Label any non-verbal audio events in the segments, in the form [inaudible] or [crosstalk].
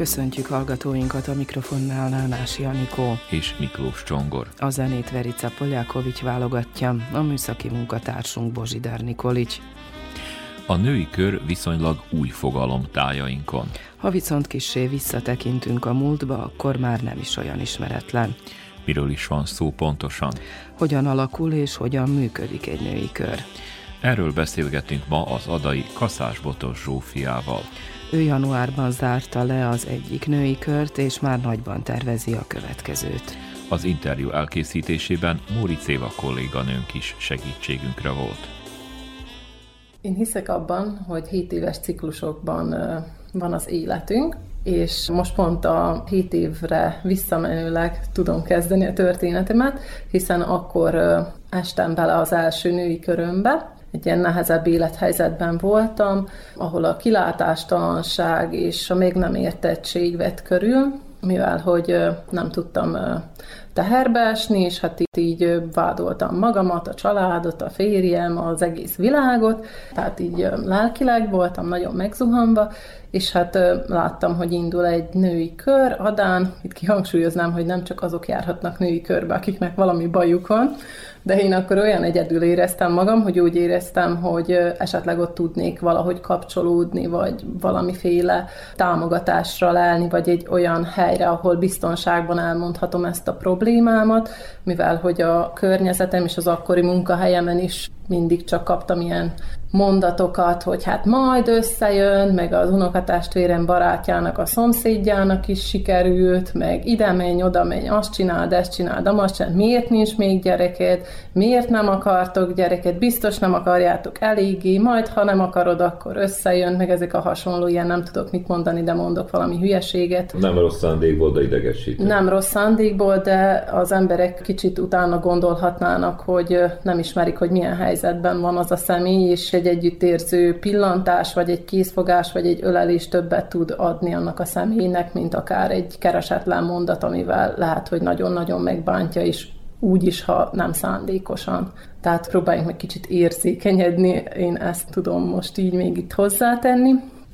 Köszöntjük hallgatóinkat a mikrofonnál Nánási Anikó és Miklós Csongor. A zenét Verica Poljákovics válogatja, a műszaki munkatársunk Bozsidár Nikolics. A női kör viszonylag új fogalom tájainkon. Ha viszont kissé visszatekintünk a múltba, akkor már nem is olyan ismeretlen. Miről is van szó pontosan? Hogyan alakul és hogyan működik egy női kör? Erről beszélgetünk ma az adai Kaszás-Botos Zsófiával. Ő januárban zárta le az egyik női kört, és már nagyban tervezi a következőt. Az interjú elkészítésében Móric Éva kolléganőnk is segítségünkre volt. Én hiszek abban, hogy 7 éves ciklusokban van az életünk, és most pont a 7 évre visszamenőleg tudom kezdeni a történetemet, hiszen akkor estem bele az első női körömbe, egy ilyen nehezebb élethelyzetben voltam, ahol a kilátástalanság és a még nem értettség vett körül, mivel hogy nem tudtam teherbe esni, és hát itt így vádoltam magamat, a családot, a férjem, az egész világot, tehát így lelkileg voltam nagyon megzuhanva, és hát láttam, hogy indul egy női kör, Adán, itt kihangsúlyoznám, hogy nem csak azok járhatnak női körbe, akiknek valami bajuk van, de én akkor olyan egyedül éreztem magam, hogy úgy éreztem, hogy esetleg ott tudnék valahogy kapcsolódni, vagy valamiféle támogatásra lelni, vagy egy olyan helyre, ahol biztonságban elmondhatom ezt a problémámat, mivel hogy a környezetem és az akkori munkahelyemen is mindig csak kaptam ilyen mondatokat, hogy hát majd összejön, meg az unokatestvérem barátjának, a szomszédjának is sikerült, meg ide menj, oda menj, azt csináld, ezt csináld, azt csináld, miért nincs még gyereked, miért nem akartok gyereket, biztos nem akarjátok eléggé, majd ha nem akarod, akkor összejön, meg ezek a hasonló ilyen, nem tudok mit mondani, de mondok valami hülyeséget. Nem rossz szándékból, de idegesítő. Nem rossz szándékból, de az emberek kicsit utána gondolhatnának, hogy nem ismerik, hogy milyen helyzetben van az a személy, és egy együttérző pillantás, vagy egy készfogás, vagy egy ölelés többet tud adni annak a személynek, mint akár egy keresetlen mondat, amivel lehet, hogy nagyon-nagyon megbántja, és úgy is, ha nem szándékosan. Tehát próbáljunk meg kicsit érzékenyedni, én ezt tudom most így még itt hozzátenni.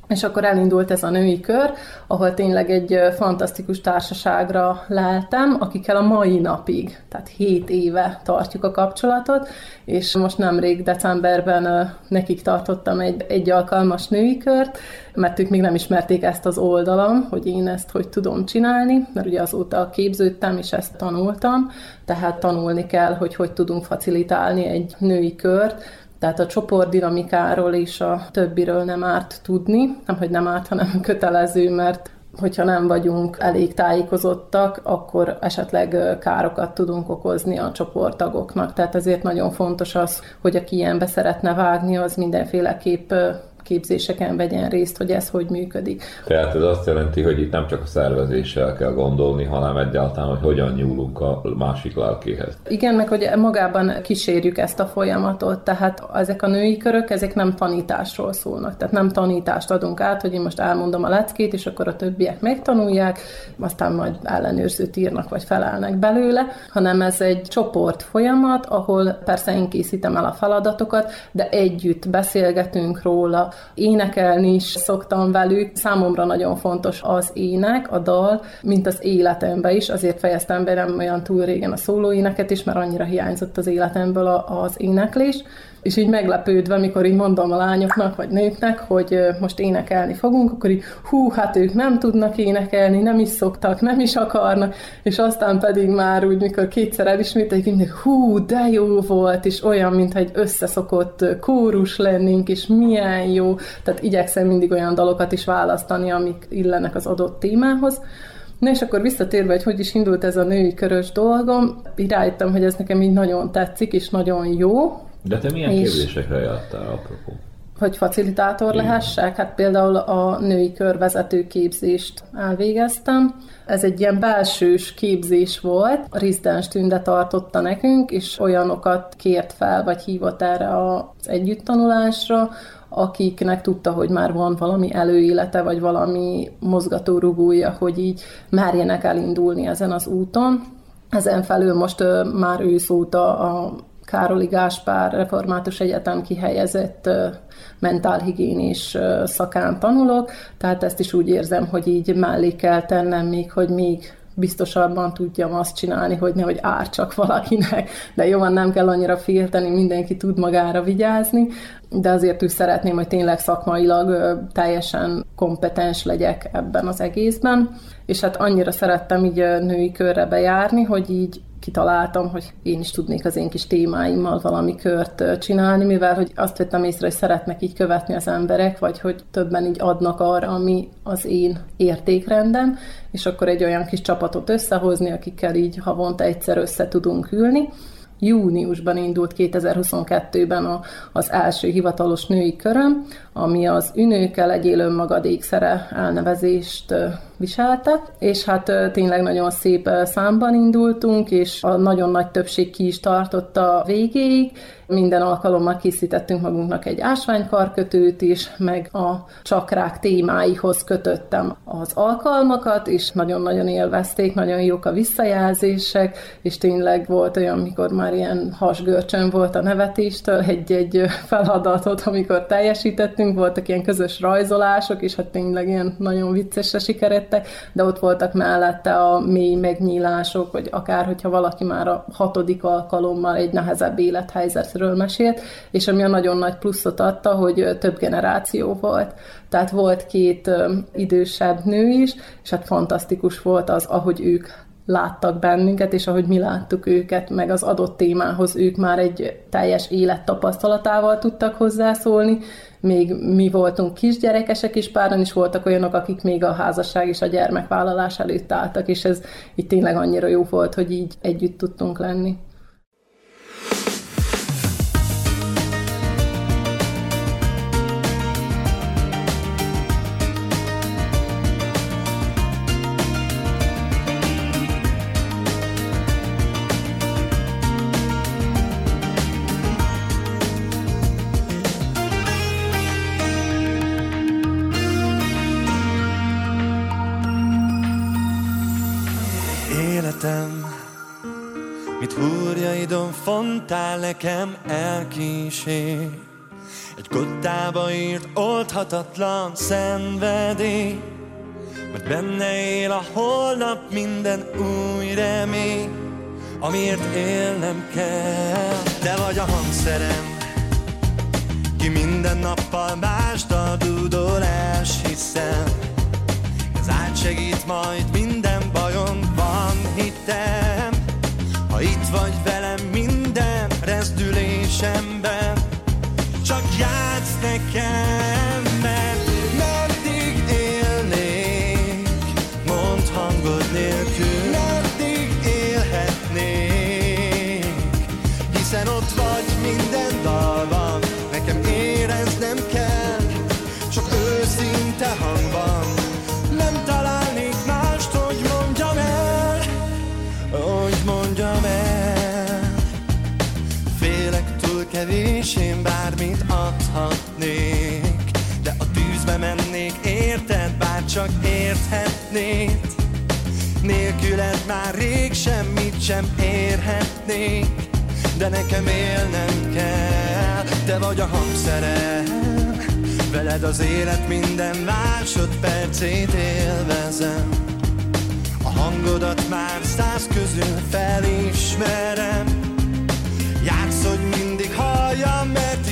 És akkor elindult ez a női kör, ahol tényleg egy fantasztikus társaságra leltem, akikkel a mai napig, tehát 7 éve tartjuk a kapcsolatot, és most nemrég decemberben nekik tartottam egy, egy alkalmas női kört, mert ők még nem ismerték ezt az oldalam, hogy én ezt hogy tudom csinálni, mert ugye azóta képződtem, és ezt tanultam, tehát tanulni kell, hogy hogy tudunk facilitálni egy női kört, tehát a csoportdinamikáról és a többiről nem árt tudni, nem hogy nem árt, hanem [laughs] kötelező, mert hogyha nem vagyunk elég tájékozottak, akkor esetleg károkat tudunk okozni a csoporttagoknak. Tehát ezért nagyon fontos az, hogy aki ilyenbe szeretne vágni, az mindenféleképp képzéseken vegyen részt, hogy ez hogy működik. Tehát ez azt jelenti, hogy itt nem csak a szervezéssel kell gondolni, hanem egyáltalán, hogy hogyan nyúlunk a másik lelkéhez. Igen, meg hogy magában kísérjük ezt a folyamatot, tehát ezek a női körök, ezek nem tanításról szólnak, tehát nem tanítást adunk át, hogy én most elmondom a leckét, és akkor a többiek megtanulják, aztán majd ellenőrzőt írnak, vagy felelnek belőle, hanem ez egy csoport folyamat, ahol persze én készítem el a feladatokat, de együtt beszélgetünk róla, Énekelni is szoktam velük. Számomra nagyon fontos az ének, a dal, mint az életemben is. Azért fejeztem be nem olyan túl régen a szólóéneket is, mert annyira hiányzott az életemből az éneklés és így meglepődve, mikor így mondom a lányoknak, vagy nőknek, hogy most énekelni fogunk, akkor így hú, hát ők nem tudnak énekelni, nem is szoktak, nem is akarnak, és aztán pedig már úgy, mikor kétszer elismételjük, mindig hú, de jó volt, és olyan, mintha egy összeszokott kórus lennénk, és milyen jó, tehát igyekszem mindig olyan dalokat is választani, amik illenek az adott témához. Na és akkor visszatérve, hogy hogy is indult ez a női körös dolgom, így hogy ez nekem így nagyon tetszik, és nagyon jó, de te milyen és... képzésekre jártál, apropó? hogy facilitátor lehessek, hát például a női körvezető képzést elvégeztem. Ez egy ilyen belsős képzés volt, a Rizdens Tünde tartotta nekünk, és olyanokat kért fel, vagy hívott erre az együttanulásra, akiknek tudta, hogy már van valami előélete, vagy valami mozgatórugója, hogy így merjenek elindulni ezen az úton. Ezen felül most már ősz óta a Károli Gáspár Református Egyetem kihelyezett mentálhigiénis szakán tanulok, tehát ezt is úgy érzem, hogy így mellé kell tennem még, hogy még biztosabban tudjam azt csinálni, hogy nehogy árcsak valakinek, de jó van, nem kell annyira félteni, mindenki tud magára vigyázni, de azért úgy szeretném, hogy tényleg szakmailag teljesen kompetens legyek ebben az egészben, és hát annyira szerettem így női körre bejárni, hogy így kitaláltam, hogy én is tudnék az én kis témáimmal valami kört csinálni, mivel hogy azt vettem észre, hogy szeretnek így követni az emberek, vagy hogy többen így adnak arra, ami az én értékrendem, és akkor egy olyan kis csapatot összehozni, akikkel így havonta egyszer össze tudunk ülni. Júniusban indult 2022-ben az első hivatalos női köröm, ami az Ünőkkel egyél önmagad ékszere elnevezést viselte, és hát tényleg nagyon szép számban indultunk, és a nagyon nagy többség ki is tartotta végéig. Minden alkalommal készítettünk magunknak egy ásványkarkötőt is, meg a csakrák témáihoz kötöttem az alkalmakat, és nagyon-nagyon élvezték, nagyon jók a visszajelzések, és tényleg volt olyan, amikor már ilyen hasgörcsön volt a nevetéstől, egy-egy feladatot, amikor teljesítettünk, voltak ilyen közös rajzolások, és hát tényleg ilyen nagyon viccesre sikeredett jöttek, de ott voltak mellette a mély megnyílások, vagy akár, hogyha valaki már a hatodik alkalommal egy nehezebb élethelyzetről mesélt, és ami a nagyon nagy pluszot adta, hogy több generáció volt. Tehát volt két idősebb nő is, és hát fantasztikus volt az, ahogy ők láttak bennünket, és ahogy mi láttuk őket, meg az adott témához ők már egy teljes élettapasztalatával tudtak hozzászólni, még mi voltunk kisgyerekesek, és páran is voltak olyanok, akik még a házasság és a gyermekvállalás előtt álltak, és ez itt tényleg annyira jó volt, hogy így együtt tudtunk lenni. Nekem elkísér. Egy kottába írt oldhatatlan szenvedély Mert benne él a holnap minden új remény Amiért élnem kell. Te vagy a hangszerem Ki minden nappal mást a dúdolás Hiszem. Ez átsegít majd minden bajom Van hitem Ha itt vagy velem minden már rég semmit sem érhetnék De nekem élnem kell, te vagy a hangszerem Veled az élet minden másodpercét élvezem. A hangodat már száz közül felismerem. Játsz, hogy mindig halljam, mert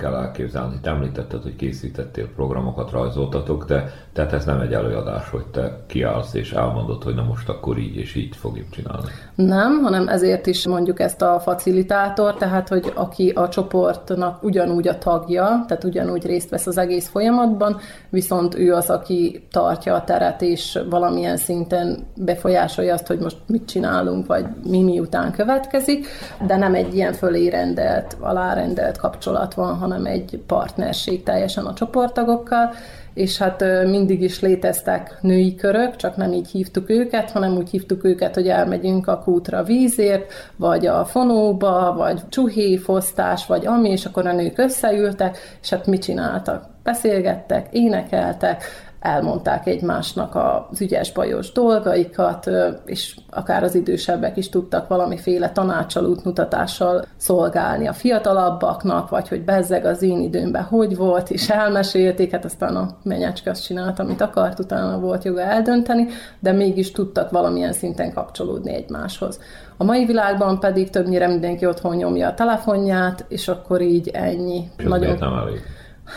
kell elképzelni? Te említetted, hogy készítettél programokat, rajzoltatok, de tehát ez nem egy előadás, hogy te kiállsz és elmondod, hogy na most akkor így és így fogjuk csinálni. Nem, hanem ezért is mondjuk ezt a facilitátor, tehát hogy aki a csoportnak ugyanúgy a tagja, tehát ugyanúgy részt vesz az egész folyamatban, viszont ő az, aki tartja a teret és valamilyen szinten befolyásolja azt, hogy most mit csinálunk, vagy mi miután következik, de nem egy ilyen fölé rendelt, alárendelt kapcsolat van, hanem egy partnerség teljesen a csoporttagokkal, és hát mindig is léteztek női körök, csak nem így hívtuk őket, hanem úgy hívtuk őket, hogy elmegyünk a kútra vízért, vagy a fonóba, vagy csuhéfosztás, vagy ami, és akkor a nők összeültek, és hát mit csináltak? Beszélgettek, énekeltek, elmondták egymásnak az ügyes bajos dolgaikat, és akár az idősebbek is tudtak valamiféle tanácsal, útmutatással szolgálni a fiatalabbaknak, vagy hogy bezzeg az én időmben hogy volt, és elmesélték, hát aztán a menyecske azt csinált, amit akart, utána volt joga eldönteni, de mégis tudtak valamilyen szinten kapcsolódni egymáshoz. A mai világban pedig többnyire mindenki otthon nyomja a telefonját, és akkor így ennyi. Ez miért nem elég?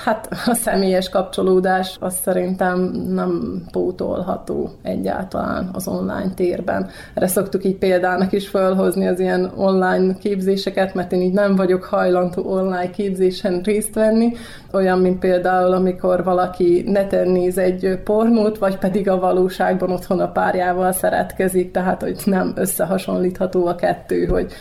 Hát a személyes kapcsolódás az szerintem nem pótolható egyáltalán az online térben. Erre szoktuk így példának is felhozni az ilyen online képzéseket, mert én így nem vagyok hajlandó online képzésen részt venni, olyan, mint például, amikor valaki neten néz egy pornót, vagy pedig a valóságban otthon a párjával szeretkezik, tehát hogy nem összehasonlítható a kettő, hogy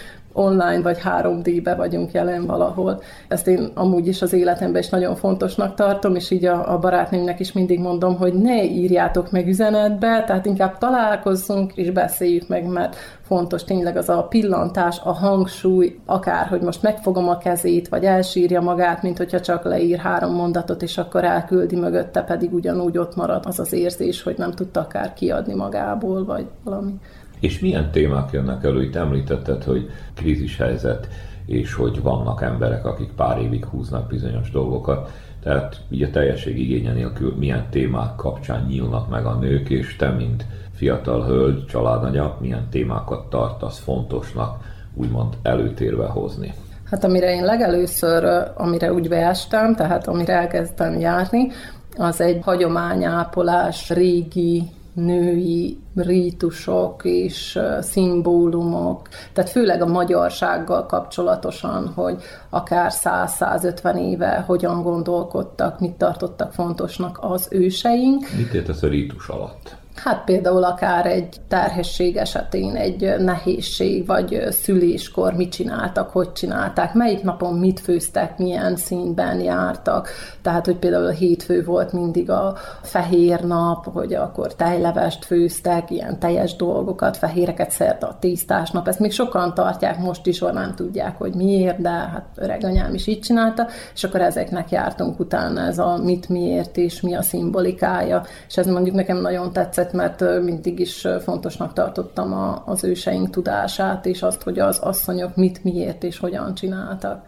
online vagy 3D-be vagyunk jelen valahol. Ezt én amúgy is az életemben is nagyon fontosnak tartom, és így a, a barátnőmnek is mindig mondom, hogy ne írjátok meg üzenetbe, tehát inkább találkozzunk és beszéljük meg, mert fontos tényleg az a pillantás, a hangsúly, akár, hogy most megfogom a kezét, vagy elsírja magát, mint hogyha csak leír három mondatot, és akkor elküldi mögötte, pedig ugyanúgy ott marad az az érzés, hogy nem tudta akár kiadni magából, vagy valami. És milyen témák jönnek elő? Itt említetted, hogy krízishelyzet, és hogy vannak emberek, akik pár évig húznak bizonyos dolgokat. Tehát így a teljesség igénye nélkül milyen témák kapcsán nyílnak meg a nők, és te, mint fiatal hölgy, családanya, milyen témákat tartasz fontosnak úgymond előtérbe hozni? Hát amire én legelőször, amire úgy beestem, tehát amire elkezdtem járni, az egy hagyományápolás, régi női rítusok és szimbólumok, tehát főleg a magyarsággal kapcsolatosan, hogy akár 100-150 éve hogyan gondolkodtak, mit tartottak fontosnak az őseink. Mit értesz a rítus alatt? Hát például akár egy terhesség esetén egy nehézség, vagy szüléskor mit csináltak, hogy csinálták, melyik napon mit főztek, milyen színben jártak. Tehát, hogy például a hétfő volt mindig a fehér nap, hogy akkor tejlevest főztek, ilyen teljes dolgokat, fehéreket szerte a tésztás nap. Ezt még sokan tartják most is, vagy nem tudják, hogy miért, de hát öreg anyám is így csinálta, és akkor ezeknek jártunk utána, ez a mit, miért és mi a szimbolikája. És ez mondjuk nekem nagyon tetszett, mert ö, mindig is fontosnak tartottam a, az őseink tudását, és azt, hogy az asszonyok mit, miért és hogyan csináltak.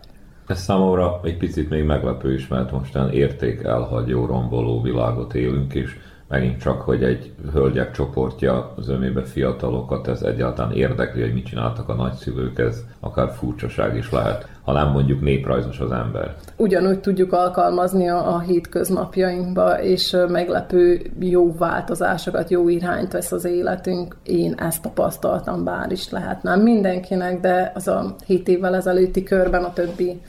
Ez számomra egy picit még meglepő is, mert mostan érték elhagyó, romboló világot élünk, és megint csak, hogy egy hölgyek csoportja az ömébe fiatalokat, ez egyáltalán érdekli, hogy mit csináltak a nagyszülők, ez akár furcsaság is lehet, ha nem mondjuk néprajzos az ember. ugyanúgy tudjuk alkalmazni a, a hétköznapjainkba, és meglepő jó változásokat, jó irányt vesz az életünk. Én ezt tapasztaltam, bár is lehet nem mindenkinek, de az a hét évvel ezelőtti körben a többi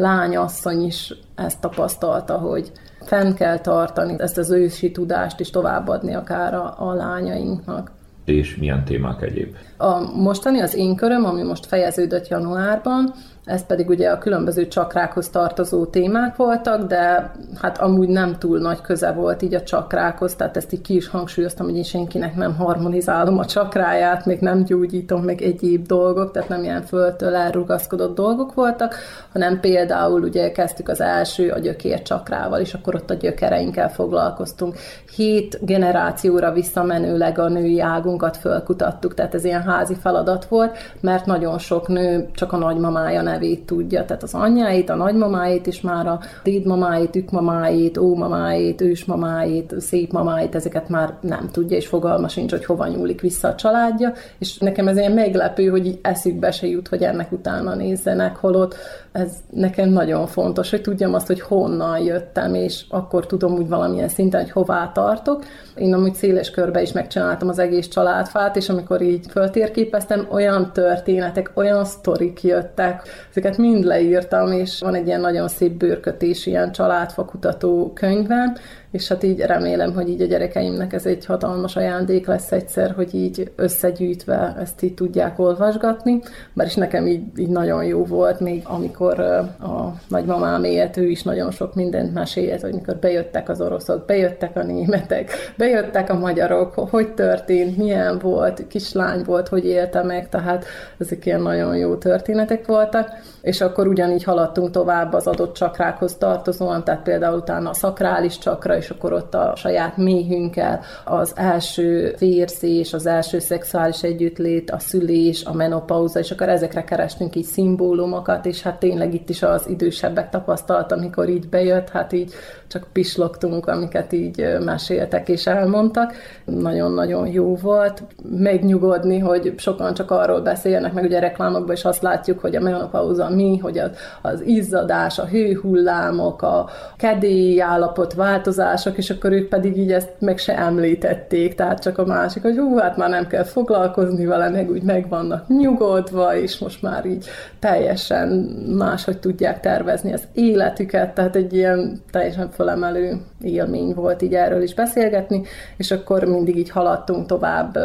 lányasszony is ezt tapasztalta, hogy fenn kell tartani ezt az ősi tudást, és továbbadni akár a, a lányainknak. És milyen témák egyéb? A mostani, az én köröm, ami most fejeződött januárban, Ez pedig ugye a különböző csakrákhoz tartozó témák voltak, de hát amúgy nem túl nagy köze volt így a csakrákhoz, tehát ezt így ki is hangsúlyoztam, hogy én senkinek nem harmonizálom a csakráját, még nem gyógyítom, meg egyéb dolgok, tehát nem ilyen föltől elrugaszkodott dolgok voltak, hanem például ugye kezdtük az első a gyökér csakrával, és akkor ott a gyökereinkkel foglalkoztunk. Hét generációra visszamenőleg a női águnkat fölkutattuk, tehát ez ilyen házi feladat volt, mert nagyon sok nő csak a nagymamája nevét tudja, tehát az anyjáit, a nagymamáit is már a dédmamáit, ükmamáit, ómamáit, ősmamáit, szép mamáit, ezeket már nem tudja, és fogalma sincs, hogy hova nyúlik vissza a családja, és nekem ez ilyen meglepő, hogy így eszükbe se jut, hogy ennek utána nézzenek, holott ez nekem nagyon fontos, hogy tudjam azt, hogy honnan jöttem, és akkor tudom úgy valamilyen szinten, hogy hová tartok. Én amúgy széles körbe is megcsináltam az egész családfát, és amikor így föltérképeztem, olyan történetek, olyan sztorik jöttek, ezeket mind leírtam, és van egy ilyen nagyon szép bőrkötés, ilyen családfakutató könyvem, és hát így remélem, hogy így a gyerekeimnek ez egy hatalmas ajándék lesz egyszer, hogy így összegyűjtve ezt így tudják olvasgatni, bár is nekem így, így nagyon jó volt, még amikor a nagymamám élt, ő is nagyon sok mindent mesélt, hogy mikor bejöttek az oroszok, bejöttek a németek, bejöttek a magyarok, hogy történt, milyen volt, kislány volt, hogy élte meg, tehát ezek ilyen nagyon jó történetek voltak, és akkor ugyanígy haladtunk tovább az adott csakrákhoz tartozóan, tehát például utána a szakrális csakra, és akkor ott a saját méhünkkel az első vérzés, az első szexuális együttlét, a szülés, a menopauza, és akkor ezekre kerestünk így szimbólumokat, és hát tényleg itt is az idősebbek tapasztalt, amikor így bejött, hát így csak pislogtunk, amiket így meséltek és elmondtak. Nagyon-nagyon jó volt megnyugodni, hogy sokan csak arról beszélnek, meg ugye reklámokban is azt látjuk, hogy a menopauza mi, hogy az, az izzadás, a hőhullámok, a kedélyi állapot változások, és akkor ők pedig így ezt meg se említették, tehát csak a másik, hogy hú, hát már nem kell foglalkozni vele, meg úgy meg vannak nyugodva, és most már így teljesen máshogy tudják tervezni az életüket, tehát egy ilyen teljesen fölemelő élmény volt így erről is beszélgetni, és akkor mindig így haladtunk tovább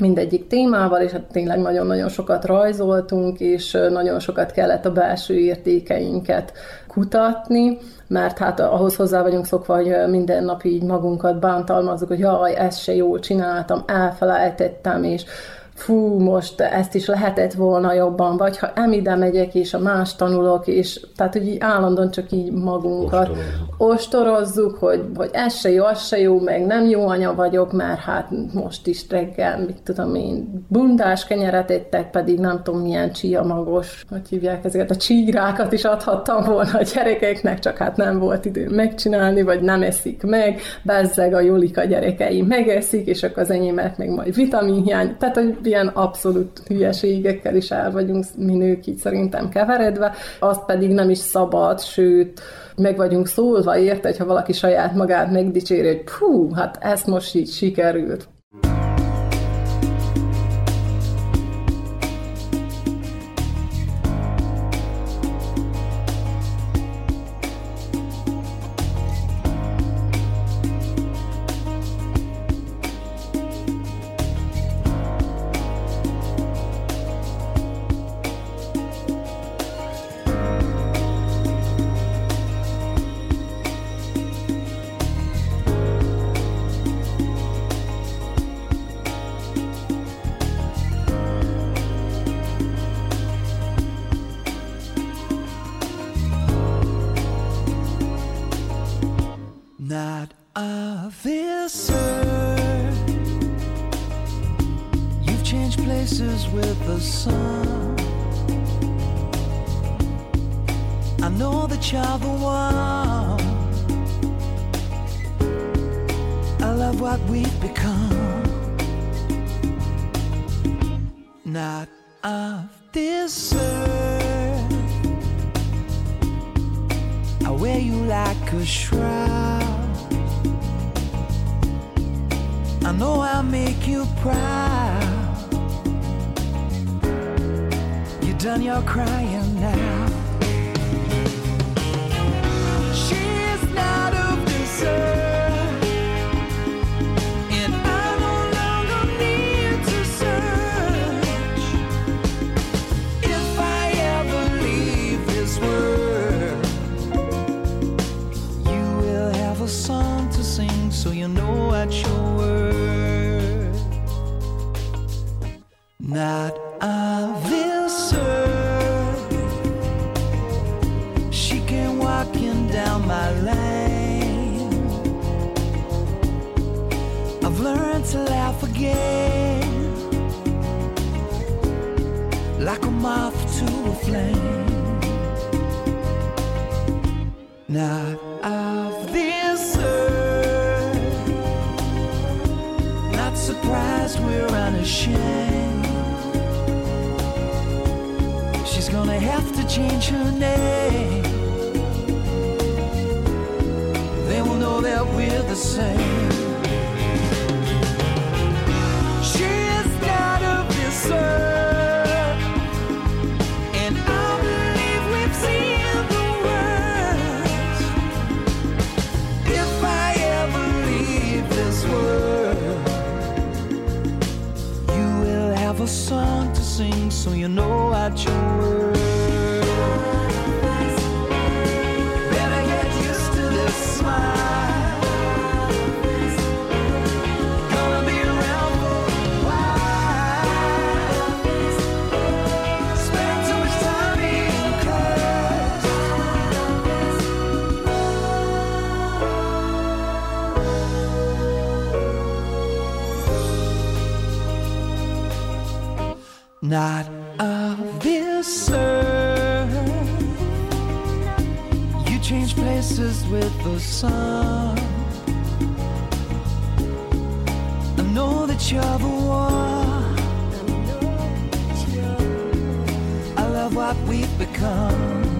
mindegyik témával, és hát tényleg nagyon-nagyon sokat rajzoltunk, és nagyon sokat kellett a belső értékeinket kutatni, mert hát ahhoz hozzá vagyunk szokva, hogy minden nap így magunkat bántalmazzuk, hogy jaj, ezt se jól csináltam, elfelejtettem, és fú, most ezt is lehetett volna jobban, vagy ha emide megyek, és a más tanulok, és tehát, hogy így állandóan csak így magunkat ostorozzuk, ostorozzuk hogy, hogy ez se jó, az se jó, meg nem jó anya vagyok, mert hát most is reggel, mit tudom én, bundás kenyeret ettek, pedig nem tudom milyen csia magos, hogy hívják ezeket a csírákat is adhattam volna a gyerekeknek, csak hát nem volt idő megcsinálni, vagy nem eszik meg, bezzeg a Julika gyerekei megeszik, és akkor az enyémek meg majd vitaminhiány, tehát hogy ilyen abszolút hülyeségekkel is el vagyunk mi nők így szerintem keveredve, azt pedig nem is szabad, sőt, meg vagyunk szólva érte, hogyha valaki saját magát megdicséri, hogy hú, hát ezt most így sikerült. Not this earth, You change places with the sun. I know that you're the one. I love what we've become.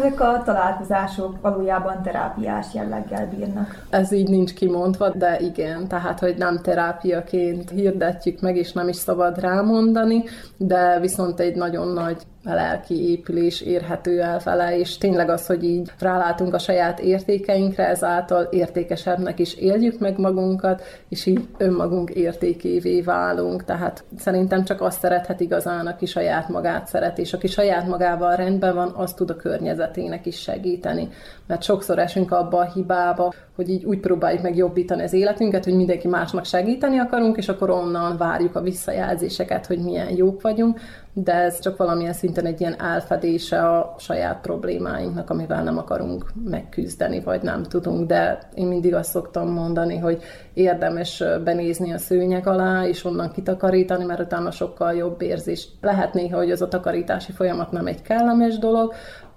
Ezek a találkozások valójában terápiás jelleggel bírnak. Ez így nincs kimondva, de igen, tehát, hogy nem terápiaként hirdetjük meg, és nem is szabad rámondani, de viszont egy nagyon nagy lelki épülés érhető el vele, és tényleg az, hogy így rálátunk a saját értékeinkre, ezáltal értékesebbnek is éljük meg magunkat, és így önmagunk értékévé válunk. Tehát szerintem csak azt szerethet igazán, aki saját magát szeret, és aki saját magával rendben van, az tud a környezetének is segíteni. Mert sokszor esünk abba a hibába, hogy így úgy próbáljuk meg jobbítani az életünket, hogy mindenki másnak segíteni akarunk, és akkor onnan várjuk a visszajelzéseket, hogy milyen jók vagyunk, de ez csak valamilyen szinten egy ilyen elfedése a saját problémáinknak, amivel nem akarunk megküzdeni, vagy nem tudunk, de én mindig azt szoktam mondani, hogy érdemes benézni a szőnyeg alá, és onnan kitakarítani, mert utána sokkal jobb érzés. Lehet néha, hogy az a takarítási folyamat nem egy kellemes dolog,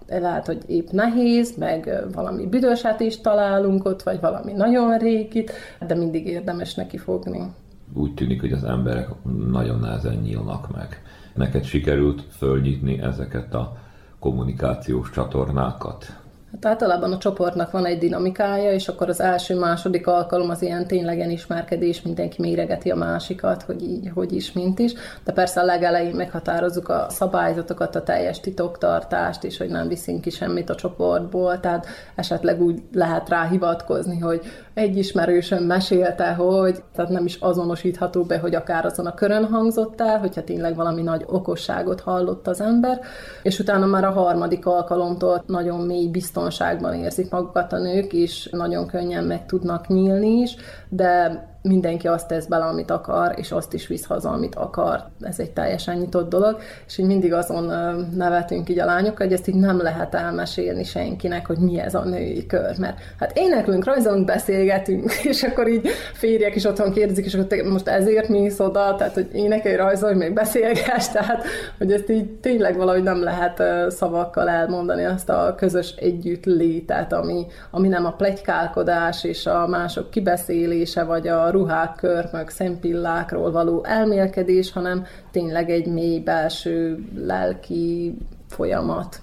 lehet, hogy épp nehéz, meg valami büdöset is találunk ott, vagy valami nagyon régit, de mindig érdemes neki fogni. Úgy tűnik, hogy az emberek nagyon nehezen nyílnak meg. Neked sikerült fölnyitni ezeket a kommunikációs csatornákat? Hát általában a csoportnak van egy dinamikája, és akkor az első-második alkalom az ilyen ténylegen ismerkedés, mindenki méregeti a másikat, hogy így, hogy is, mint is. De persze a legelején meghatározzuk a szabályzatokat, a teljes titoktartást, és hogy nem viszünk ki semmit a csoportból, tehát esetleg úgy lehet rá hivatkozni, hogy egy ismerősöm mesélte, hogy tehát nem is azonosítható be, hogy akár azon a körön hangzott el, hogyha tényleg valami nagy okosságot hallott az ember, és utána már a harmadik alkalomtól nagyon mély biztonságban érzik magukat a nők, és nagyon könnyen meg tudnak nyílni is, de mindenki azt tesz bele, amit akar, és azt is visz haza, amit akar. Ez egy teljesen nyitott dolog, és így mindig azon nevetünk így a lányok, hogy ezt így nem lehet elmesélni senkinek, hogy mi ez a női kör. Mert hát éneklünk, rajzolunk, beszélgetünk, [laughs] és akkor így férjek is otthon kérdezik, és akkor te most ezért mi oda, tehát hogy énekelj, rajzolj, még beszélgess, [laughs] tehát hogy ezt így tényleg valahogy nem lehet szavakkal elmondani azt a közös együtt létet, ami, ami nem a plegykálkodás és a mások kibeszélése, vagy a ruhák, körmök, szempillákról való elmélkedés, hanem tényleg egy mély belső lelki folyamat.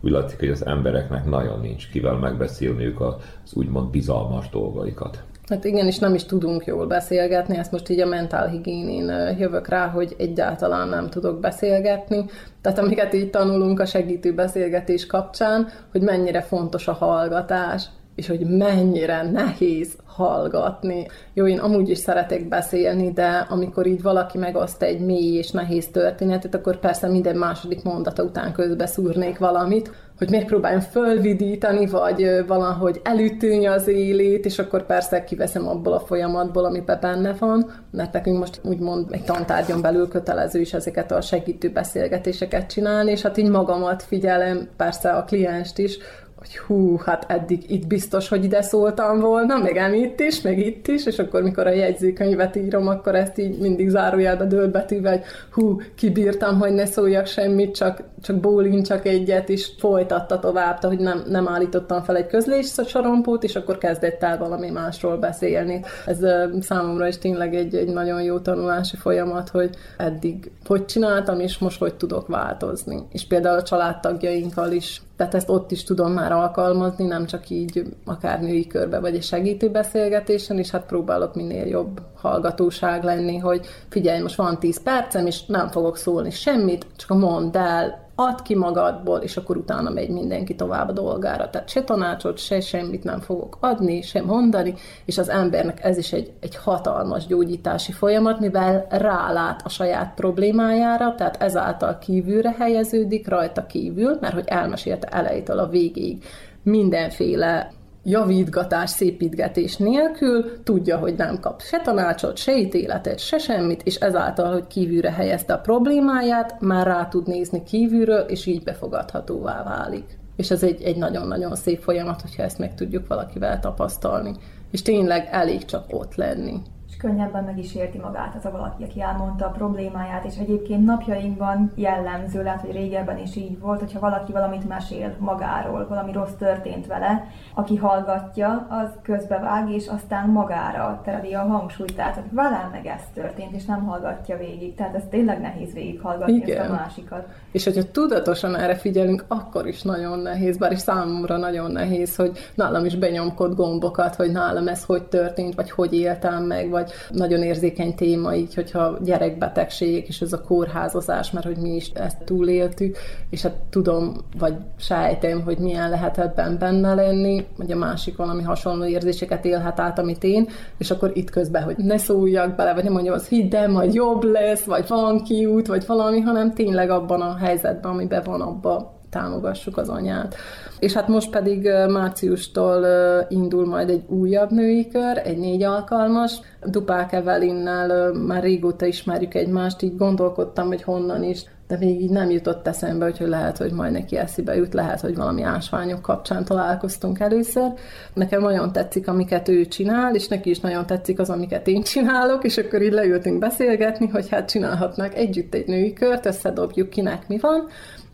Úgy látszik, hogy az embereknek nagyon nincs kivel megbeszélniük az úgymond bizalmas dolgaikat. Hát igen, és nem is tudunk jól beszélgetni, ezt most így a mentál higiénén jövök rá, hogy egyáltalán nem tudok beszélgetni. Tehát amiket így tanulunk a segítő beszélgetés kapcsán, hogy mennyire fontos a hallgatás, és hogy mennyire nehéz hallgatni. Jó, én amúgy is szeretek beszélni, de amikor így valaki megoszt egy mély és nehéz történetet, akkor persze minden második mondata után közbe szúrnék valamit, hogy megpróbáljam fölvidítani, vagy valahogy elütőni az élét, és akkor persze kiveszem abból a folyamatból, amiben benne van, mert nekünk most úgymond egy tantárgyon belül kötelező is ezeket a segítő beszélgetéseket csinálni, és hát így magamat figyelem, persze a klienst is, hogy hú, hát eddig itt biztos, hogy ide szóltam volna, meg em itt is, meg itt is, és akkor mikor a jegyzőkönyvet írom, akkor ezt így mindig zárójelbe dőlbetűvel, hogy hú, kibírtam, hogy ne szóljak semmit, csak, csak csak egyet, és folytatta tovább, hogy nem, nem állítottam fel egy közlés sorompót, és akkor kezdett el valami másról beszélni. Ez számomra is tényleg egy, egy nagyon jó tanulási folyamat, hogy eddig hogy csináltam, és most hogy tudok változni. És például a családtagjainkkal is tehát ezt ott is tudom már alkalmazni, nem csak így akár női körbe, vagy egy segítő beszélgetésen, és hát próbálok minél jobb hallgatóság lenni, hogy figyelj, most van 10 percem, és nem fogok szólni semmit, csak mondd el, add ki magadból, és akkor utána megy mindenki tovább a dolgára. Tehát se tanácsot, se semmit nem fogok adni, sem mondani, és az embernek ez is egy, egy hatalmas gyógyítási folyamat, mivel rálát a saját problémájára, tehát ezáltal kívülre helyeződik rajta kívül, mert hogy elmesélte elejétől a végéig mindenféle javítgatás, szépítgetés nélkül tudja, hogy nem kap se tanácsot, se ítéletet, se semmit, és ezáltal, hogy kívülre helyezte a problémáját, már rá tud nézni kívülről, és így befogadhatóvá válik. És ez egy, egy nagyon-nagyon szép folyamat, hogyha ezt meg tudjuk valakivel tapasztalni. És tényleg elég csak ott lenni könnyebben meg is érti magát az a valaki, aki elmondta a problémáját, és egyébként napjainkban jellemző, lehet, hogy régebben is így volt, hogyha valaki valamit mesél magáról, valami rossz történt vele, aki hallgatja, az közbevág, és aztán magára tereli a hangsúlyt, tehát hogy velem meg ez történt, és nem hallgatja végig. Tehát ez tényleg nehéz végighallgatni Igen. ezt a másikat. És hogyha tudatosan erre figyelünk, akkor is nagyon nehéz, bár is számomra nagyon nehéz, hogy nálam is benyomkod gombokat, hogy nálam ez hogy történt, vagy hogy éltem meg, vagy nagyon érzékeny téma, így, hogyha gyerekbetegségek, és ez a kórházozás, mert hogy mi is ezt túléltük, és hát tudom, vagy sejtem, hogy milyen lehet ebben benne lenni, vagy a másik valami hasonló érzéseket élhet át, amit én, és akkor itt közben, hogy ne szóljak bele, vagy nem mondjam, az hidd el, majd jobb lesz, vagy van kiút, vagy valami, hanem tényleg abban a helyzetben, amiben van, abban támogassuk az anyát. És hát most pedig márciustól indul majd egy újabb női kör, egy négy alkalmas. Dupák Evelinnel már régóta ismerjük egymást, így gondolkodtam, hogy honnan is, de még így nem jutott eszembe, hogy lehet, hogy majd neki eszibe jut, lehet, hogy valami ásványok kapcsán találkoztunk először. Nekem nagyon tetszik, amiket ő csinál, és neki is nagyon tetszik az, amiket én csinálok, és akkor így leültünk beszélgetni, hogy hát csinálhatnak együtt egy női kört, összedobjuk kinek mi van,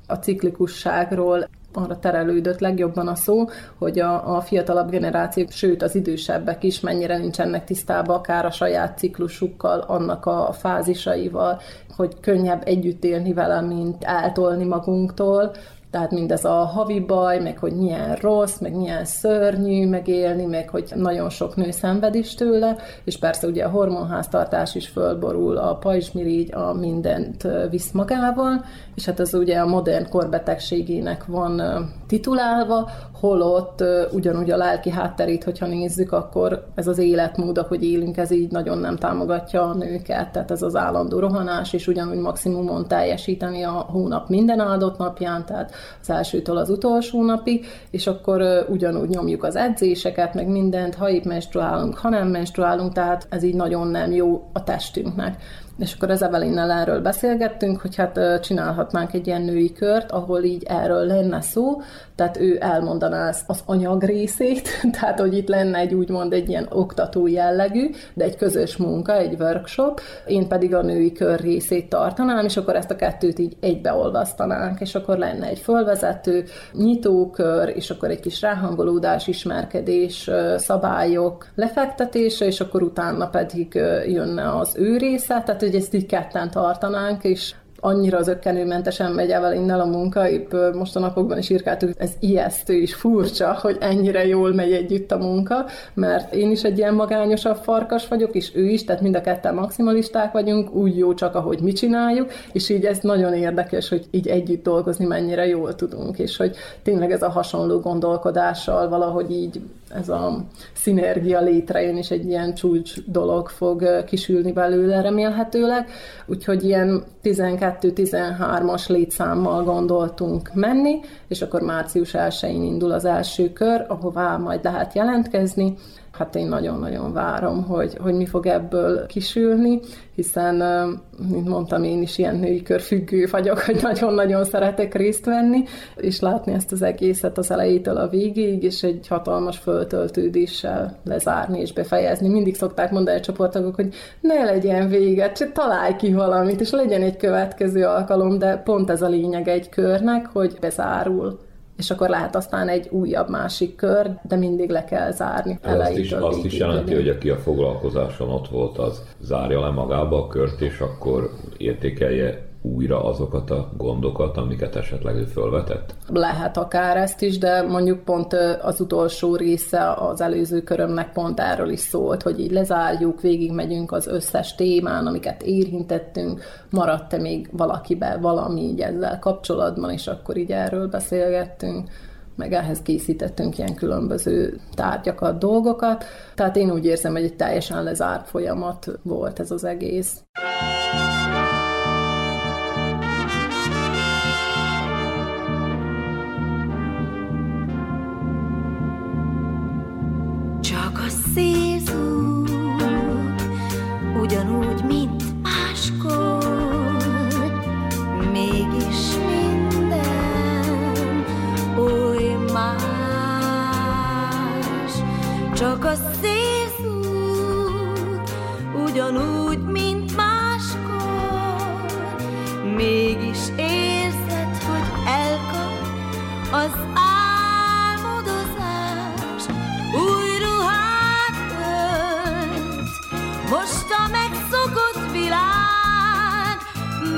a ciklikusságról arra terelődött legjobban a szó, hogy a, a fiatalabb generáció, sőt az idősebbek is mennyire nincsenek tisztában akár a saját ciklusukkal, annak a fázisaival, hogy könnyebb együtt élni vele, mint eltolni magunktól, tehát mindez a havi baj, meg hogy milyen rossz, meg milyen szörnyű megélni, meg hogy nagyon sok nő szenved is tőle, és persze ugye a hormonháztartás is fölborul, a pajzsmirigy a mindent visz magával, és hát ez ugye a modern korbetegségének van titulálva, holott ugyanúgy a lelki hátterét, hogyha nézzük, akkor ez az életmód, ahogy élünk, ez így nagyon nem támogatja a nőket, tehát ez az állandó rohanás, és ugyanúgy maximumon teljesíteni a hónap minden áldott napján, tehát az elsőtől az utolsó napig, és akkor ugyanúgy nyomjuk az edzéseket, meg mindent, ha épp menstruálunk, ha nem menstruálunk, tehát ez így nagyon nem jó a testünknek. És akkor az Evelinnel erről beszélgettünk, hogy hát csinálhatnánk egy ilyen női kört, ahol így erről lenne szó, tehát ő elmondaná az anyag részét, [laughs] tehát hogy itt lenne egy úgymond egy ilyen oktató jellegű, de egy közös munka, egy workshop, én pedig a női kör részét tartanám, és akkor ezt a kettőt így egybeolvasztanánk, és akkor lenne egy fölvezető, nyitókör, és akkor egy kis ráhangolódás, ismerkedés, szabályok lefektetése, és akkor utána pedig jönne az ő része, tehát hogy ezt így ketten tartanánk, és annyira az ökkenőmentesen megy innen a munka, épp most a napokban is írkáltuk, ez ijesztő és furcsa, hogy ennyire jól megy együtt a munka, mert én is egy ilyen magányosabb farkas vagyok, és ő is, tehát mind a ketten maximalisták vagyunk, úgy jó csak, ahogy mi csináljuk, és így ez nagyon érdekes, hogy így együtt dolgozni mennyire jól tudunk, és hogy tényleg ez a hasonló gondolkodással valahogy így ez a szinergia létrejön, és egy ilyen csúcs dolog fog kisülni belőle remélhetőleg. Úgyhogy ilyen 12-13-as létszámmal gondoltunk menni, és akkor március 1-én indul az első kör, ahová majd lehet jelentkezni, hát én nagyon-nagyon várom, hogy, hogy mi fog ebből kisülni, hiszen, mint mondtam, én is ilyen női körfüggő vagyok, hogy nagyon-nagyon szeretek részt venni, és látni ezt az egészet az elejétől a végéig, és egy hatalmas föltöltődéssel lezárni és befejezni. Mindig szokták mondani a csoportokok, hogy ne legyen vége, csak találj ki valamit, és legyen egy következő alkalom, de pont ez a lényeg egy körnek, hogy bezárul és akkor lehet aztán egy újabb másik kör, de mindig le kell zárni. Azt is, azt is jelenti, hogy aki a foglalkozáson ott volt, az zárja le magába a kört, és akkor értékelje újra azokat a gondokat, amiket esetleg ő fölvetett? Lehet akár ezt is, de mondjuk pont az utolsó része az előző körömnek pont erről is szólt, hogy így lezárjuk, végigmegyünk az összes témán, amiket érintettünk, maradt-e még valakibe valami így ezzel kapcsolatban, és akkor így erről beszélgettünk meg ehhez készítettünk ilyen különböző tárgyakat, dolgokat. Tehát én úgy érzem, hogy egy teljesen lezárt folyamat volt ez az egész. A szélszúr, ugyanúgy, mint máskor, mégis érzed, hogy elkap az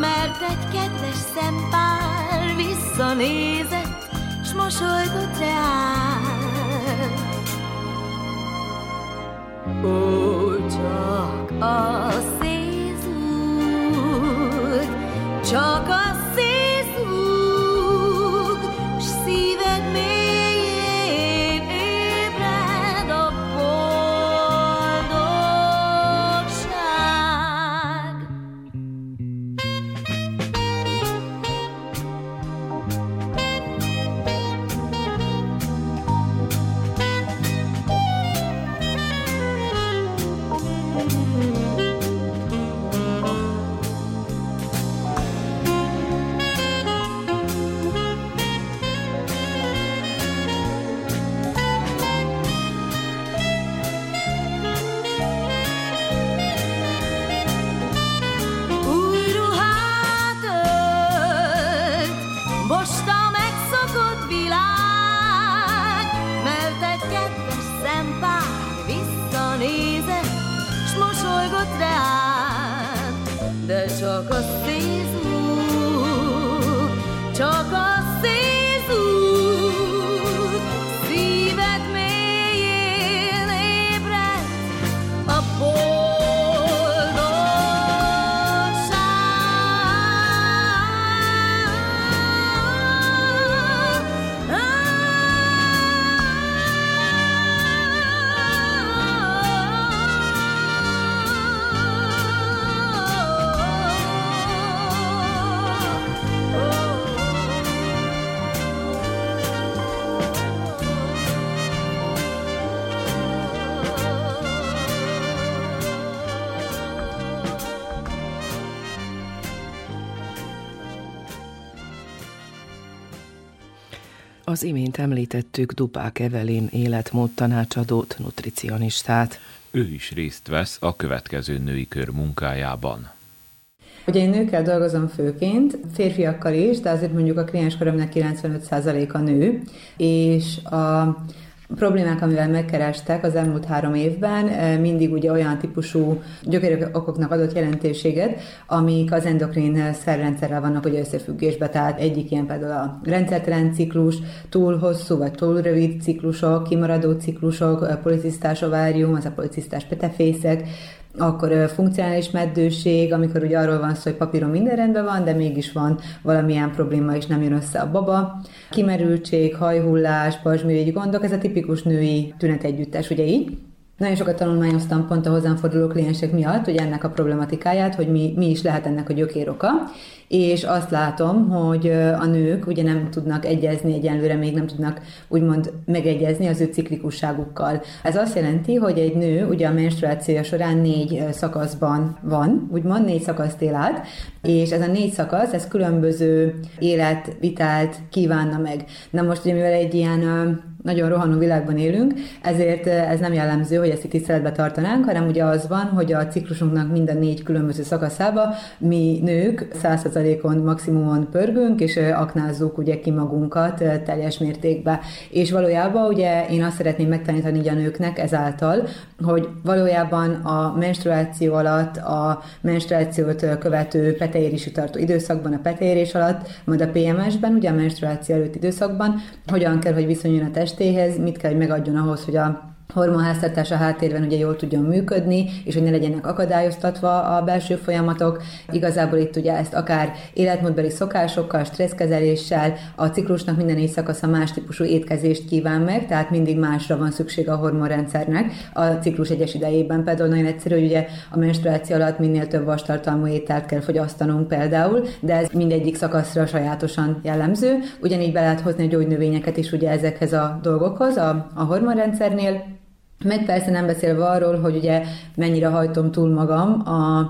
mert egy kedves szempár visszanézett, s mosolygott reál. Ó, csak a szézúg, csak a Az imént említettük Dupák Evelin életmód tanácsadót, nutricionistát. Ő is részt vesz a következő női kör munkájában. Ugye én nőkkel dolgozom főként, férfiakkal is, de azért mondjuk a klienskörömnek 95% a nő, és a problémák, amivel megkerestek az elmúlt három évben, eh, mindig ugye olyan típusú okoknak adott jelentőséget, amik az endokrin szerrendszerrel vannak ugye összefüggésbe. Tehát egyik ilyen például a rendszertelen ciklus, túl hosszú vagy túl rövid ciklusok, kimaradó ciklusok, policisztás ovárium, az a policisztás petefészek, akkor funkcionális meddőség, amikor ugye arról van szó, hogy papíron minden rendben van, de mégis van valamilyen probléma, és nem jön össze a baba. Kimerültség, hajhullás, pazsmirigy gondok, ez a tipikus női tünetegyüttes, ugye így? Nagyon sokat tanulmányoztam pont a hozzám forduló kliensek miatt, hogy ennek a problematikáját, hogy mi, mi is lehet ennek a gyökéroka, és azt látom, hogy a nők ugye nem tudnak egyezni, egyenlőre még nem tudnak úgymond megegyezni az ő ciklikusságukkal. Ez azt jelenti, hogy egy nő ugye a menstruációja során négy szakaszban van, úgymond négy szakaszt él át, és ez a négy szakasz, ez különböző életvitelt kívánna meg. Na most ugye mivel egy ilyen nagyon rohanó világban élünk, ezért ez nem jellemző, hogy ezt itt tiszteletbe tartanánk, hanem ugye az van, hogy a ciklusunknak minden négy különböző szakaszába mi nők 100%-on maximumon pörgünk, és aknázzuk ugye ki magunkat teljes mértékben. És valójában ugye én azt szeretném megtanítani a nőknek ezáltal, hogy valójában a menstruáció alatt, a menstruációt követő peteérési tartó időszakban, a peteérés alatt, majd a PMS-ben, ugye a menstruáció előtti időszakban, hogyan kell, hogy viszonyuljon a testéhez, mit kell, hogy megadjon ahhoz, hogy a hormonháztartás a háttérben ugye jól tudjon működni, és hogy ne legyenek akadályoztatva a belső folyamatok. Igazából itt ugye ezt akár életmódbeli szokásokkal, stresszkezeléssel, a ciklusnak minden éjszakasza más típusú étkezést kíván meg, tehát mindig másra van szükség a hormonrendszernek. A ciklus egyes idejében például nagyon egyszerű, hogy ugye a menstruáció alatt minél több vastartalmú ételt kell fogyasztanunk például, de ez mindegyik szakaszra sajátosan jellemző. Ugyanígy be lehet hozni a gyógynövényeket is ugye ezekhez a dolgokhoz a, a hormonrendszernél, meg persze nem beszélve arról, hogy ugye mennyire hajtom túl magam a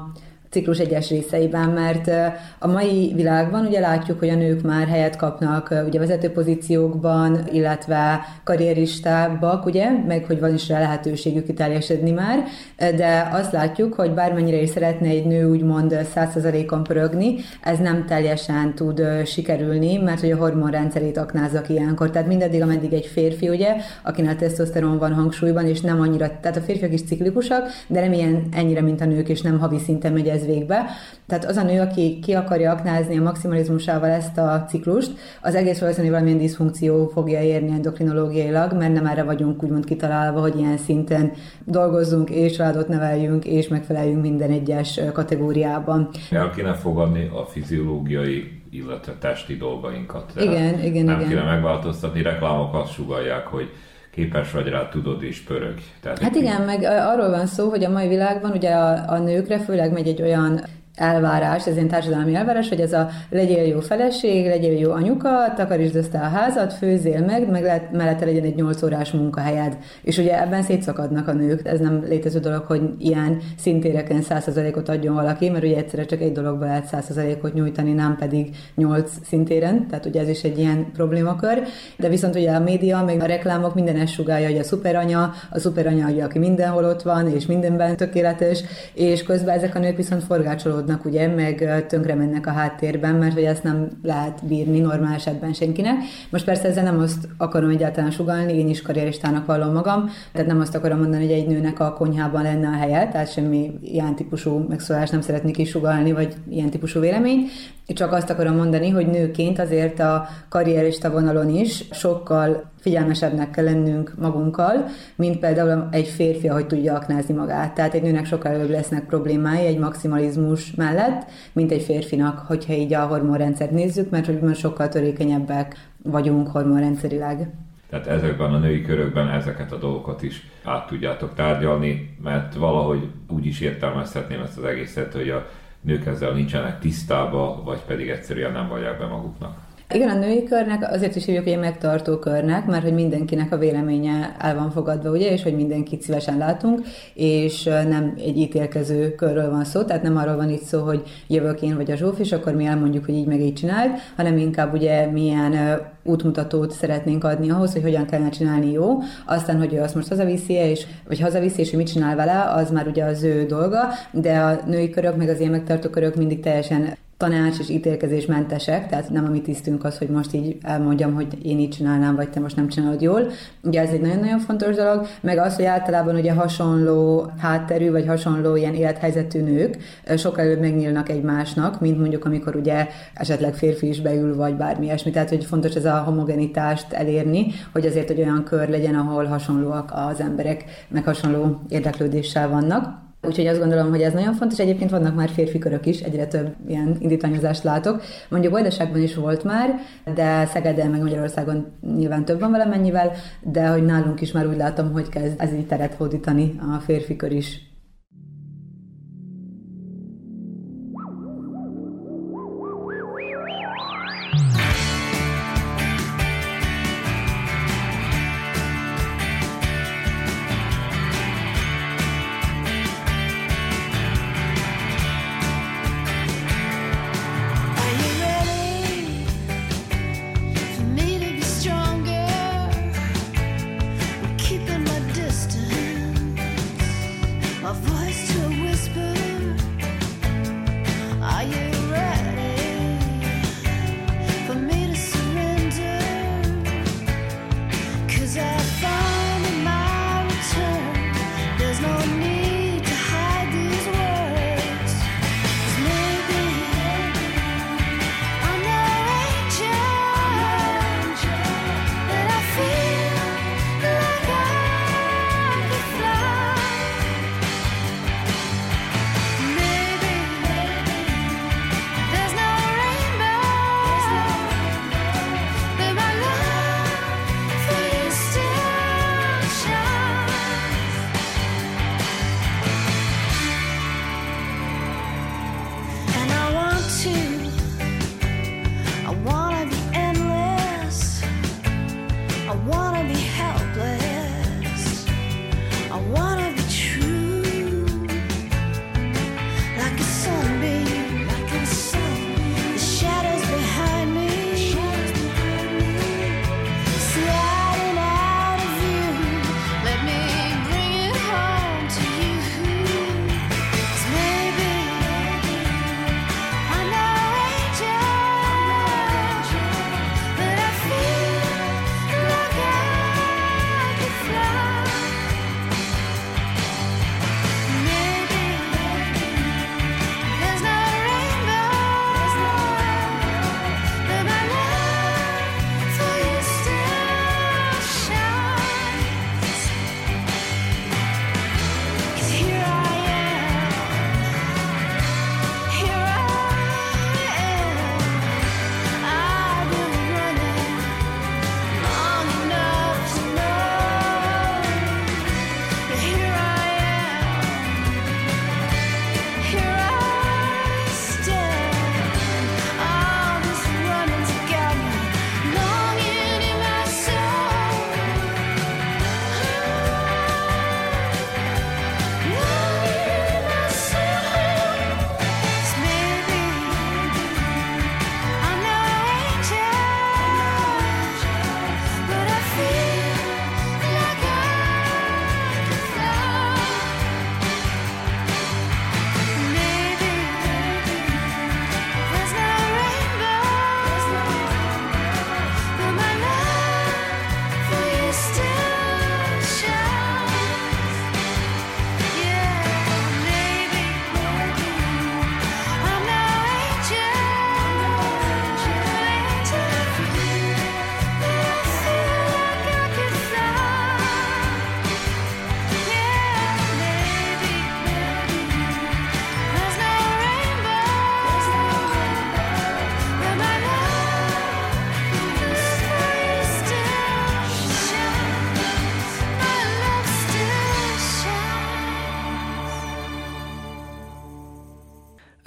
ciklus egyes részeiben, mert a mai világban ugye látjuk, hogy a nők már helyet kapnak ugye vezető pozíciókban, illetve karrieristábbak, ugye, meg hogy van is rá lehetőségük kiteljesedni már, de azt látjuk, hogy bármennyire is szeretne egy nő úgymond 100%-on pörögni, ez nem teljesen tud sikerülni, mert hogy a hormonrendszerét aknázza ki ilyenkor. Tehát mindeddig, ameddig egy férfi, ugye, akinek tesztoszteron van hangsúlyban, és nem annyira, tehát a férfiak is ciklikusak, de nem ilyen ennyire, mint a nők, és nem havi szinten megy ez végbe. Tehát az a nő, aki ki akarja aknázni a maximalizmusával ezt a ciklust, az egész valószínűleg valamilyen diszfunkció fogja érni endokrinológiailag, mert nem erre vagyunk úgymond kitalálva, hogy ilyen szinten dolgozzunk és családot neveljünk és megfeleljünk minden egyes kategóriában. El kéne fogadni a fiziológiai illetve testi dolgainkat. Igen, igen, nem igen. kéne megváltoztatni, reklámok azt sugalják, hogy képes vagy rá, tudod és pörög. Tehát hát igen, meg arról van szó, hogy a mai világban ugye a, a nőkre főleg megy egy olyan elvárás, ez egy társadalmi elvárás, hogy ez a legyél jó feleség, legyél jó anyuka, takarítsd össze a házat, főzél meg, meg lehet, mellette legyen egy 8 órás munkahelyed. És ugye ebben szétszakadnak a nők. Ez nem létező dolog, hogy ilyen szintéreken 100%-ot adjon valaki, mert ugye egyszerre csak egy dologba lehet 100%-ot nyújtani, nem pedig 8 szintéren, tehát ugye ez is egy ilyen problémakör. De viszont ugye a média, meg a reklámok minden ezt sugálja, hogy a szuperanya, a szuperanya, ugye, aki mindenhol ott van, és mindenben tökéletes, és közben ezek a nők viszont forgácsolódnak kapcsolódnak, ugye, meg tönkre mennek a háttérben, mert hogy ezt nem lehet bírni normál esetben senkinek. Most persze ezzel nem azt akarom egyáltalán sugalni, én is karrieristának vallom magam, tehát nem azt akarom mondani, hogy egy nőnek a konyhában lenne a helye, tehát semmi ilyen típusú megszólást nem szeretnék is sugalni, vagy ilyen típusú vélemény. Csak azt akarom mondani, hogy nőként azért a karrierista vonalon is sokkal figyelmesebbnek kell lennünk magunkkal, mint például egy férfi, ahogy tudja aknázni magát. Tehát egy nőnek sokkal előbb lesznek problémái egy maximalizmus mellett, mint egy férfinak, hogyha így a hormonrendszert nézzük, mert hogy sokkal törékenyebbek vagyunk hormonrendszerileg. Tehát ezekben a női körökben ezeket a dolgokat is át tudjátok tárgyalni, mert valahogy úgy is értelmezhetném ezt az egészet, hogy a nők ezzel nincsenek tisztába, vagy pedig egyszerűen nem vallják be maguknak. Igen, a női körnek azért is hívjuk, hogy megtartó körnek, mert hogy mindenkinek a véleménye el van fogadva, ugye, és hogy mindenkit szívesen látunk, és nem egy ítélkező körről van szó, tehát nem arról van itt szó, hogy jövök én vagy a Zsóf, és akkor mi elmondjuk, hogy így meg így csináld, hanem inkább ugye milyen útmutatót szeretnénk adni ahhoz, hogy hogyan kellene csinálni jó, aztán, hogy ő azt most hazaviszi és, vagy hazaviszi, és hogy mit csinál vele, az már ugye az ő dolga, de a női körök, meg az ilyen megtartó körök mindig teljesen tanács és ítélkezés mentesek, tehát nem a mi tisztünk az, hogy most így elmondjam, hogy én így csinálnám, vagy te most nem csinálod jól. Ugye ez egy nagyon-nagyon fontos dolog, meg az, hogy általában ugye hasonló hátterű, vagy hasonló ilyen élethelyzetű nők sokkal előbb megnyílnak egymásnak, mint mondjuk amikor ugye esetleg férfi is beül, vagy bármi ilyesmi. Tehát, hogy fontos ez a homogenitást elérni, hogy azért, hogy olyan kör legyen, ahol hasonlóak az emberek, meg hasonló érdeklődéssel vannak. Úgyhogy azt gondolom, hogy ez nagyon fontos. Egyébként vannak már férfi körök is, egyre több ilyen indítványozást látok. Mondjuk Vajdaságban is volt már, de Szegeden meg Magyarországon nyilván több van valamennyivel, de hogy nálunk is már úgy látom, hogy kezd ez így teret hódítani a férfi kör is.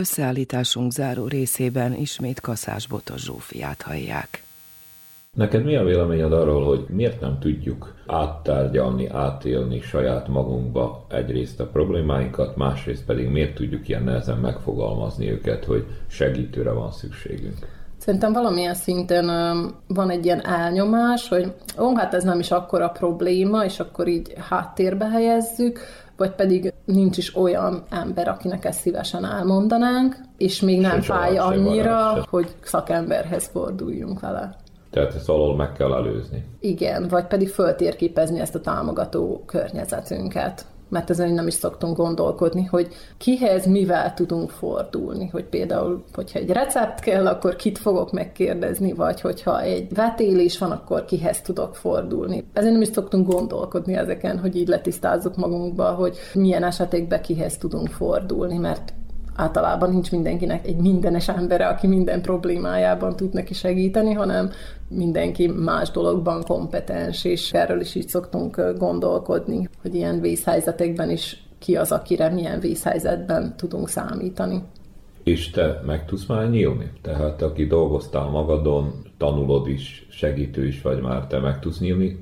Összeállításunk záró részében ismét Kaszás Botos Zsófiát hallják. Neked mi a véleményed arról, hogy miért nem tudjuk áttárgyalni, átélni saját magunkba egyrészt a problémáinkat, másrészt pedig miért tudjuk ilyen nehezen megfogalmazni őket, hogy segítőre van szükségünk? Szerintem valamilyen szinten van egy ilyen elnyomás, hogy ó, hát ez nem is akkora probléma, és akkor így háttérbe helyezzük, vagy pedig nincs is olyan ember, akinek ezt szívesen elmondanánk, és még nem és fáj annyira, hogy szakemberhez forduljunk vele. Tehát ezt alól meg kell előzni. Igen, vagy pedig föltérképezni ezt a támogató környezetünket mert ezen nem is szoktunk gondolkodni, hogy kihez mivel tudunk fordulni, hogy például, hogyha egy recept kell, akkor kit fogok megkérdezni, vagy hogyha egy vetélés van, akkor kihez tudok fordulni. Ezen nem is szoktunk gondolkodni ezeken, hogy így letisztázzuk magunkba, hogy milyen esetekben kihez tudunk fordulni, mert általában nincs mindenkinek egy mindenes embere, aki minden problémájában tud neki segíteni, hanem mindenki más dologban kompetens, és erről is így szoktunk gondolkodni, hogy ilyen vészhelyzetekben is ki az, akire milyen vészhelyzetben tudunk számítani. És te meg tudsz már nyílni? Tehát aki dolgoztál magadon, tanulod is, segítő is vagy már, te meg tudsz nyílni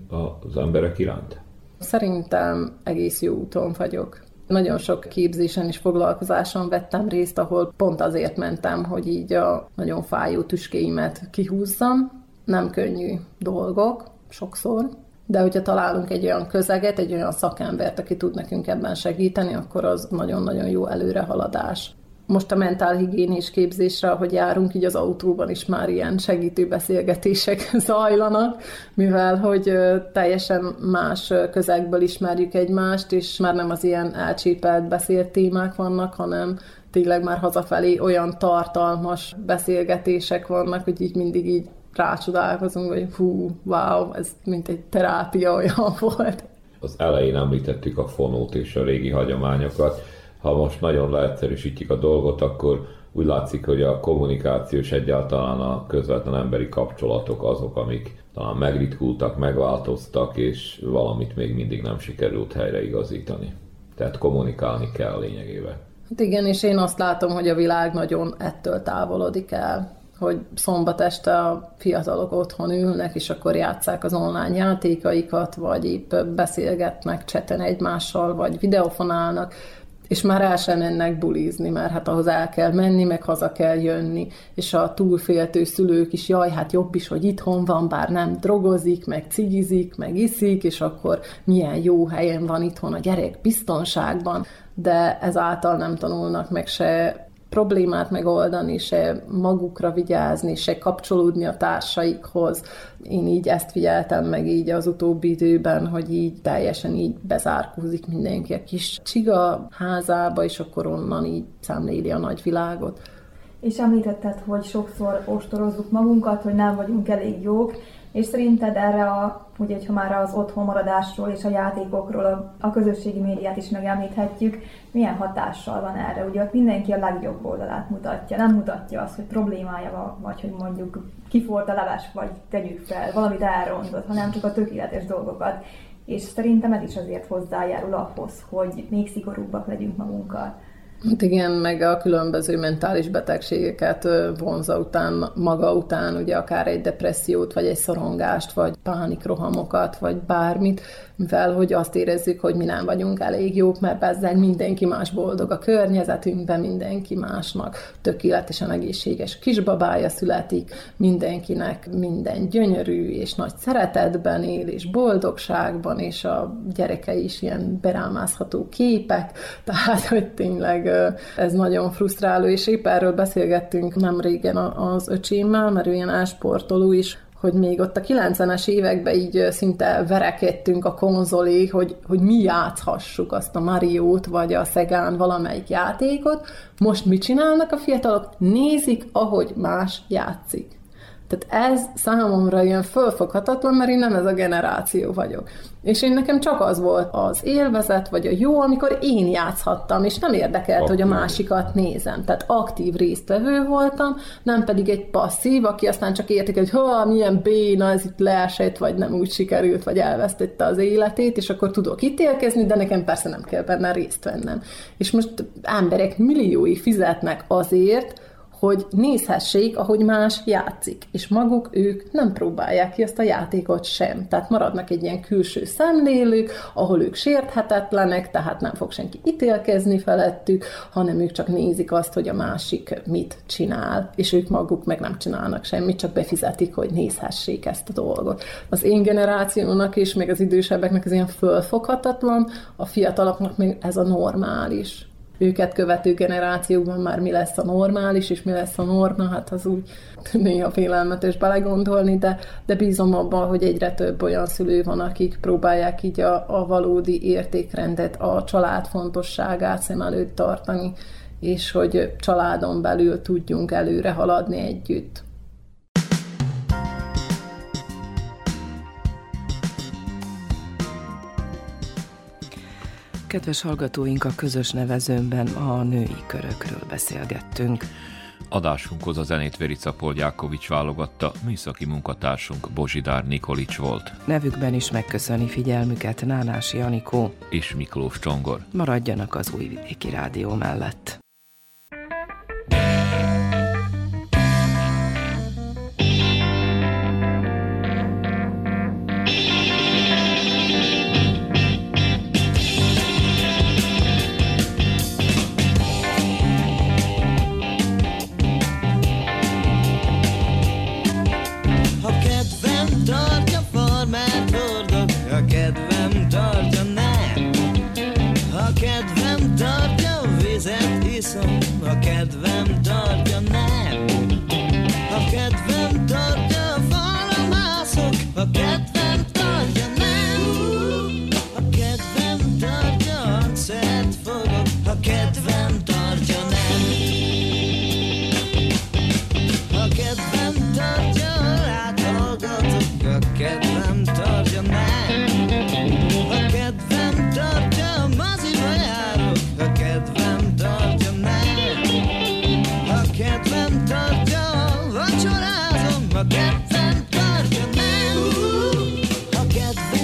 az emberek iránt? Szerintem egész jó úton vagyok. Nagyon sok képzésen és foglalkozáson vettem részt, ahol pont azért mentem, hogy így a nagyon fájó tüskéimet kihúzzam. Nem könnyű dolgok, sokszor, de hogyha találunk egy olyan közeget, egy olyan szakembert, aki tud nekünk ebben segíteni, akkor az nagyon-nagyon jó előrehaladás most a mentálhigiénés képzésre, ahogy járunk, így az autóban is már ilyen segítő beszélgetések [laughs] zajlanak, mivel hogy teljesen más közegből ismerjük egymást, és már nem az ilyen elcsépelt beszélt témák vannak, hanem tényleg már hazafelé olyan tartalmas beszélgetések vannak, hogy így mindig így rácsodálkozunk, hogy hú, wow, ez mint egy terápia olyan [laughs] volt. Az elején említettük a fonót és a régi hagyományokat ha most nagyon leegyszerűsítjük a dolgot, akkor úgy látszik, hogy a kommunikáció és egyáltalán a közvetlen emberi kapcsolatok azok, amik talán megritkultak, megváltoztak, és valamit még mindig nem sikerült helyreigazítani. Tehát kommunikálni kell lényegében. Hát igen, és én azt látom, hogy a világ nagyon ettől távolodik el hogy szombat este a fiatalok otthon ülnek, és akkor játszák az online játékaikat, vagy épp beszélgetnek cseten egymással, vagy videofonálnak, és már el sem mennek bulizni, mert hát ahhoz el kell menni, meg haza kell jönni, és a túlféltő szülők is, jaj, hát jobb is, hogy itthon van, bár nem drogozik, meg cigizik, meg iszik, és akkor milyen jó helyen van itthon a gyerek biztonságban, de ezáltal nem tanulnak meg se problémát megoldani, se magukra vigyázni, se kapcsolódni a társaikhoz. Én így ezt figyeltem meg így az utóbbi időben, hogy így teljesen így bezárkózik mindenki a kis csiga házába, és akkor onnan így szemléli a nagyvilágot. És említetted, hogy sokszor ostorozzuk magunkat, hogy nem vagyunk elég jók, és szerinted erre a, ugye, ha már az otthon maradásról és a játékokról a, a közösségi médiát is megemlíthetjük, milyen hatással van erre? Ugye ott mindenki a legjobb oldalát mutatja, nem mutatja azt, hogy problémája van, vagy hogy mondjuk kifolt a leves, vagy tegyük fel, valamit elrontott, hanem csak a tökéletes dolgokat. És szerintem ez is azért hozzájárul ahhoz, hogy még szigorúbbak legyünk magunkkal. Hát igen, meg a különböző mentális betegségeket vonza után, maga után, ugye akár egy depressziót, vagy egy szorongást, vagy pánikrohamokat, vagy bármit, mivel hogy azt érezzük, hogy mi nem vagyunk elég jók, mert ezzel mindenki más boldog a környezetünkben, mindenki másnak tökéletesen egészséges kisbabája születik, mindenkinek minden gyönyörű és nagy szeretetben él, és boldogságban, és a gyerekei is ilyen berámázható képek, tehát hogy tényleg ez nagyon frusztráló, és épp erről beszélgettünk nem régen az öcsémmel, mert ő ilyen elsportoló is, hogy még ott a 90-es években így szinte verekedtünk a konzolé, hogy, hogy mi játszhassuk azt a Mariót, vagy a Szegán valamelyik játékot. Most mit csinálnak a fiatalok? Nézik, ahogy más játszik. Tehát ez számomra ilyen fölfoghatatlan, mert én nem ez a generáció vagyok. És én nekem csak az volt az élvezet, vagy a jó, amikor én játszhattam, és nem érdekelt, aktív. hogy a másikat nézem. Tehát aktív résztvevő voltam, nem pedig egy passzív, aki aztán csak értik, hogy ha, milyen béna, ez itt leesett, vagy nem úgy sikerült, vagy elvesztette az életét, és akkor tudok ítélkezni, de nekem persze nem kell benne részt vennem. És most emberek milliói fizetnek azért, hogy nézhessék, ahogy más játszik, és maguk ők nem próbálják ki ezt a játékot sem. Tehát maradnak egy ilyen külső szemlélők, ahol ők sérthetetlenek, tehát nem fog senki ítélkezni felettük, hanem ők csak nézik azt, hogy a másik mit csinál, és ők maguk meg nem csinálnak semmit, csak befizetik, hogy nézhessék ezt a dolgot. Az én generációnak és még az idősebbeknek ez ilyen fölfoghatatlan, a fiataloknak még ez a normális őket követő generációkban már mi lesz a normális, és mi lesz a norma, hát az úgy [laughs] néha félelmetes belegondolni, de, de bízom abban, hogy egyre több olyan szülő van, akik próbálják így a, a valódi értékrendet, a család fontosságát szem előtt tartani, és hogy családon belül tudjunk előre haladni együtt. Kedves hallgatóink, a közös nevezőmben a női körökről beszélgettünk. Adásunkhoz a zenét Verica Poljákovics válogatta, műszaki munkatársunk Bozsidár Nikolics volt. Nevükben is megköszöni figyelmüket Nánási Anikó és Miklós Csongor. Maradjanak az Újvidéki Rádió mellett.